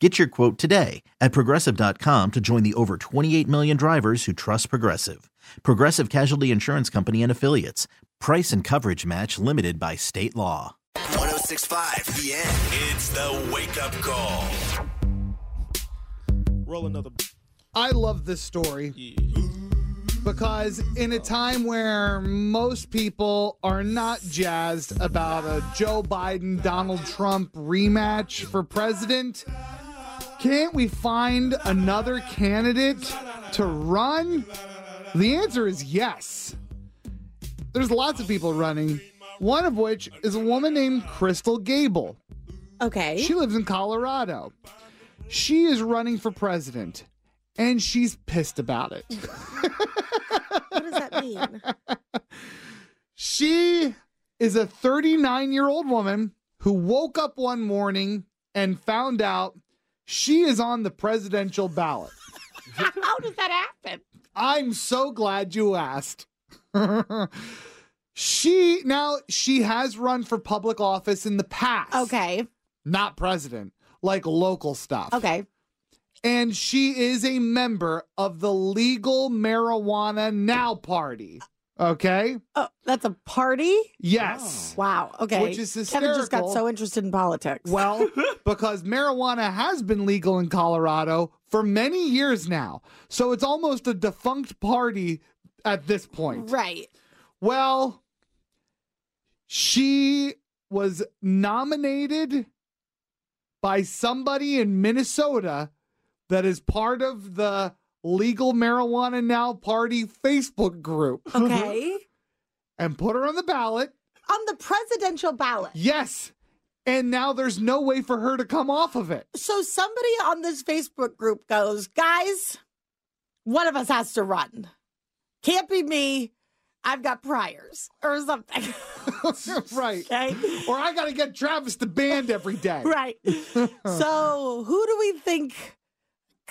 Get your quote today at progressive.com to join the over 28 million drivers who trust Progressive. Progressive Casualty Insurance Company and Affiliates. Price and coverage match limited by state law. 1065 The End. It's the wake up call. Roll another. I love this story because in a time where most people are not jazzed about a Joe Biden Donald Trump rematch for president, can't we find another candidate to run? The answer is yes. There's lots of people running, one of which is a woman named Krystal Gabel. Okay. She lives in Colorado. She is running for president, and she's pissed about it. what does that mean? She is a 39 year old woman who woke up one morning and found out she is on the presidential ballot. How does that happen? I'm so glad you asked. she now she has run for public office in the past. Okay. Not president, like local stuff. Okay. And she is a member of the Legal Marijuana Now Party. Okay? Oh, that's a party? Yes. Oh. Wow. Okay. Which is hysterical. Kevin just got so interested in politics. Well, because marijuana has been legal in Colorado for many years now. So it's almost a defunct party at this point. right. Well, she was nominated by somebody in Minnesota that is part of the Legal Marijuana Now Party Facebook group Okay. and put her on the ballot. On the presidential ballot. Yes. And now there's no way for her to come off of it. So somebody on this Facebook group goes, guys, one of us has to run. Can't be me. I've got priors or something. right. okay. Or I got to get Travis to band every day. Right. so who do we think?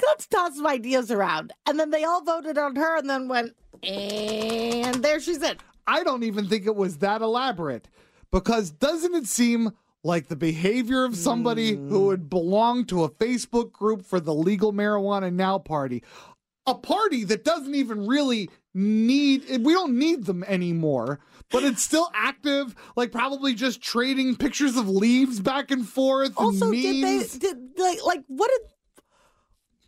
Let's toss some ideas around. And then they all voted on her and then went, and there she's in. I don't even think it was that elaborate because doesn't it seem like the behavior of somebody who hmm. would belong to a Facebook group for the Legal Marijuana Now party? A party that doesn't even really need, we don't need them anymore, but it's still active, like probably just trading pictures of leaves back and forth. and Also, did they did like like what did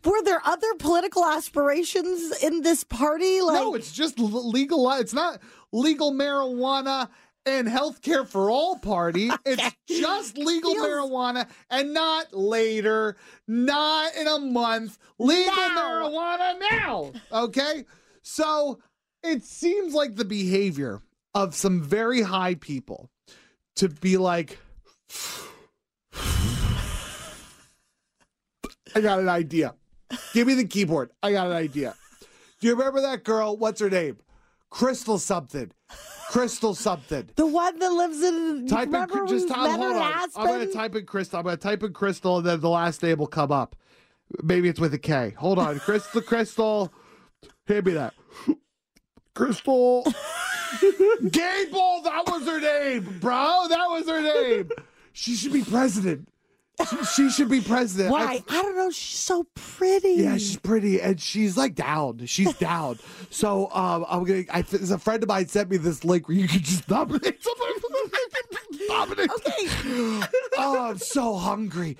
were there other political aspirations in this party? Like no, it's just legal. It's not legal marijuana and healthcare for all party. It's just legal Feels- marijuana and not later, not in a month. Legal Now. marijuana now. Okay. So it seems like the behavior of some very high people to be like, I got an idea. Give me the keyboard. I got an idea. Do you remember that girl? What's her name? Krystal something. Krystal something. the one that lives in Type in just Tom, hold on. Aspen? I'm gonna type in Krystal. I'm gonna type in Krystal, and then the last name will come up. Maybe it's with a K. Hold on, Krystal. Krystal. Hand me that. Krystal. Gabel. That was her name, bro. That was her name. She should be president. She, she should be president. I- Why? I don't know. She's so pretty. yeah, she's pretty, and she's like down. She's down. So um, I'm gonna. I, there's a friend of mine sent me this link where you can just nominate. Okay. Oh, I'm so hungry.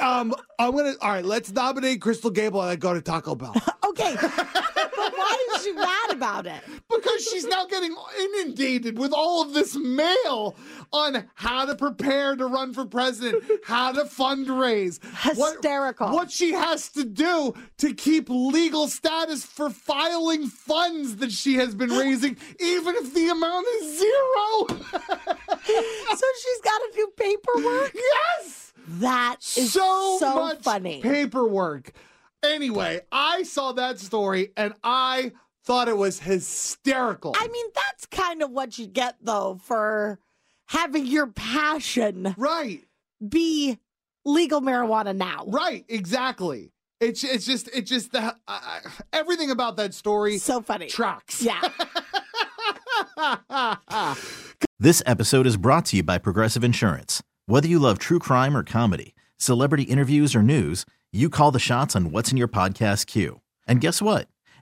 Um, I'm gonna. All right, let's nominate Krystal Gabel and then go to Taco Bell. Okay. But but is she mad about it? because she's now getting inundated with all of this mail on how to prepare to run for president, how to fundraise, what- Hysterical. What, she has to do to keep legal status for filing funds that she has been raising, even if the amount is zero. So she's got to do paperwork. yes, That is so, so, much funny. paperwork. Anyway, I saw that story and I thought it was hysterical. I mean, that's kind of what you get though for having your passion right. be legal marijuana now. Right, exactly. It's it's just it's just the uh, everything about that story So funny. tracks. Yeah. This episode is brought to you by Progressive Insurance. Whether you love true crime or comedy, celebrity interviews or news, you call the shots on what's in your podcast queue. And guess what?